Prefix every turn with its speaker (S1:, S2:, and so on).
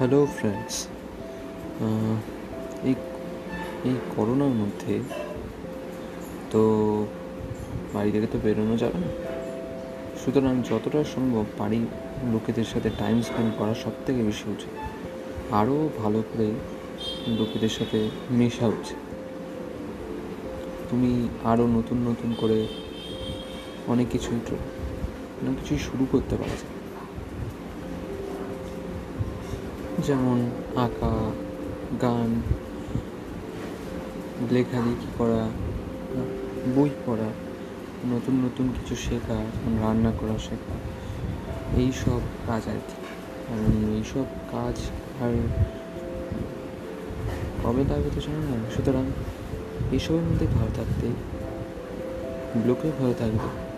S1: Hello friends এই এই করোনার মধ্যে তো বাড়ি থেকে তো বেরোনো যাবে না। সুতরাং যতটা সম্ভব বাড়ির লোকেদের সাথে টাইম স্পেন্ড করা সব থেকে বেশি উচিত। আরও ভালো করে লোকেদের সাথে মেশা উচিত। তুমি আরও নতুন নতুন করে অনেক কিছুই অনেক কিছুই শুরু করতে পারছ যেমন আঁকা, গান, লেখালেখি করা, বই পড়া, নতুন নতুন কিছু শেখা, যেমন রান্না করা শেখা এই সব কাজ আর কি। কারণ এইসব কাজ আর কবে লাগবে তো জানি না। সুতরাং এইসবের মধ্যে ভালো থাকতে লোকেও ভালো থাকবে।